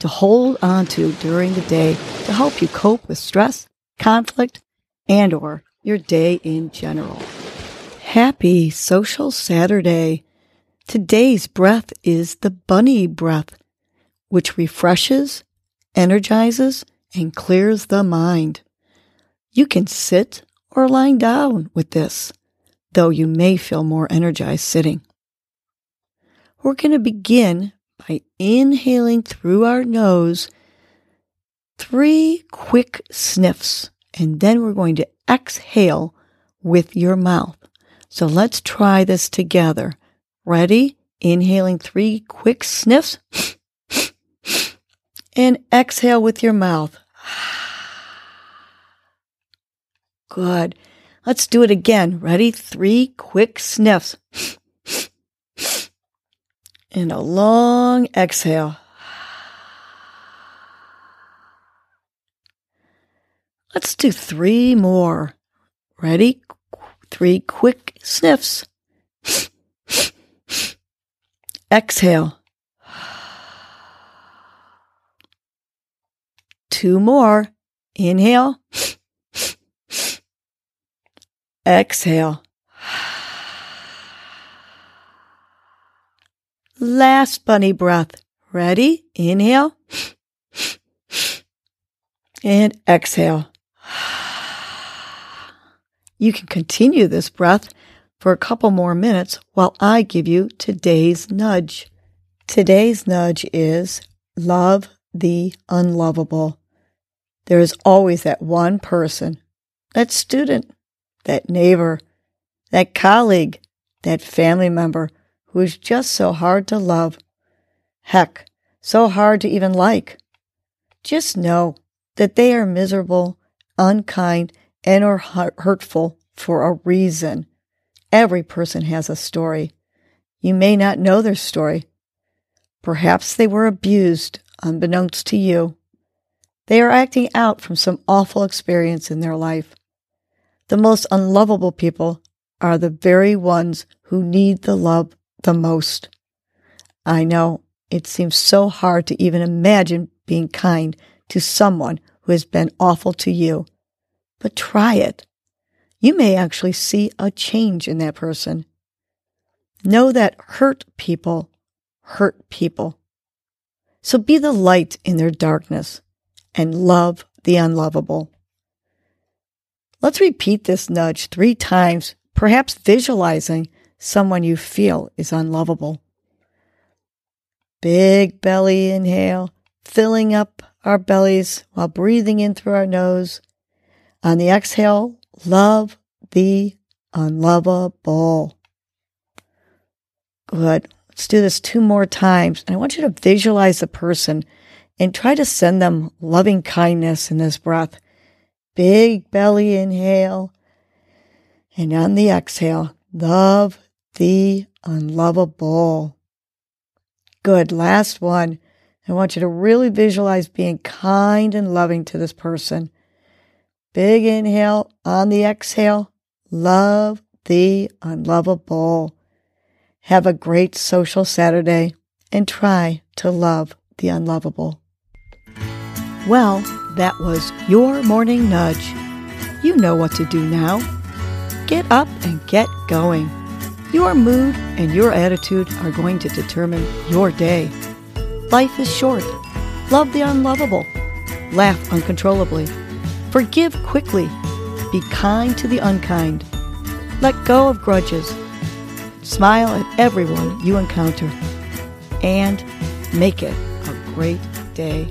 to hold on to during the day to help you cope with stress, conflict, and or your day in general. Happy Social Saturday. Today's breath is the bunny breath, which refreshes, energizes, and clears the mind. You can sit or lie down with this, though you may feel more energized sitting. We're going to begin by inhaling through our nose three quick sniffs, and then we're going to exhale with your mouth. So let's try this together. Ready? Inhaling three quick sniffs and exhale with your mouth. Good. Let's do it again. Ready? Three quick sniffs and a long exhale. Let's do three more. Ready? Three quick sniffs. Exhale. Two more. Inhale. Exhale. Last bunny breath. Ready? Inhale. And exhale. You can continue this breath for a couple more minutes while I give you today's nudge. Today's nudge is love the unlovable. There is always that one person, that student, that neighbor, that colleague, that family member is just so hard to love. Heck, so hard to even like. Just know that they are miserable, unkind, and or hurtful for a reason. Every person has a story. You may not know their story. Perhaps they were abused, unbeknownst to you. They are acting out from some awful experience in their life. The most unlovable people are the very ones who need the love the most. I know it seems so hard to even imagine being kind to someone who has been awful to you, but try it. You may actually see a change in that person. Know that hurt people hurt people. So be the light in their darkness and love the unlovable. Let's repeat this nudge three times, perhaps visualizing someone you feel is unlovable. Big belly inhale, filling up our bellies while breathing in through our nose. On the exhale, love the unlovable. Good. Let's do this two more times. And I want you to visualize the person and try to send them loving kindness in this breath. Big belly inhale. And on the exhale, love the unlovable. Good. Last one. I want you to really visualize being kind and loving to this person. Big inhale on the exhale. Love the unlovable. Have a great social Saturday and try to love the unlovable. Well, that was your morning nudge. You know what to do now. Get up and get going. Your mood and your attitude are going to determine your day. Life is short. Love the unlovable. Laugh uncontrollably. Forgive quickly. Be kind to the unkind. Let go of grudges. Smile at everyone you encounter. And make it a great day.